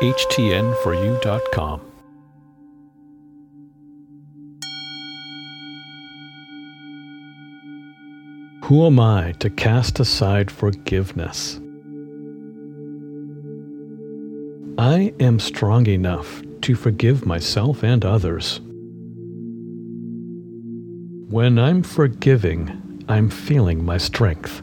htnforu.com. Who am I to cast aside forgiveness? I am strong enough to forgive myself and others. When I'm forgiving, I'm feeling my strength.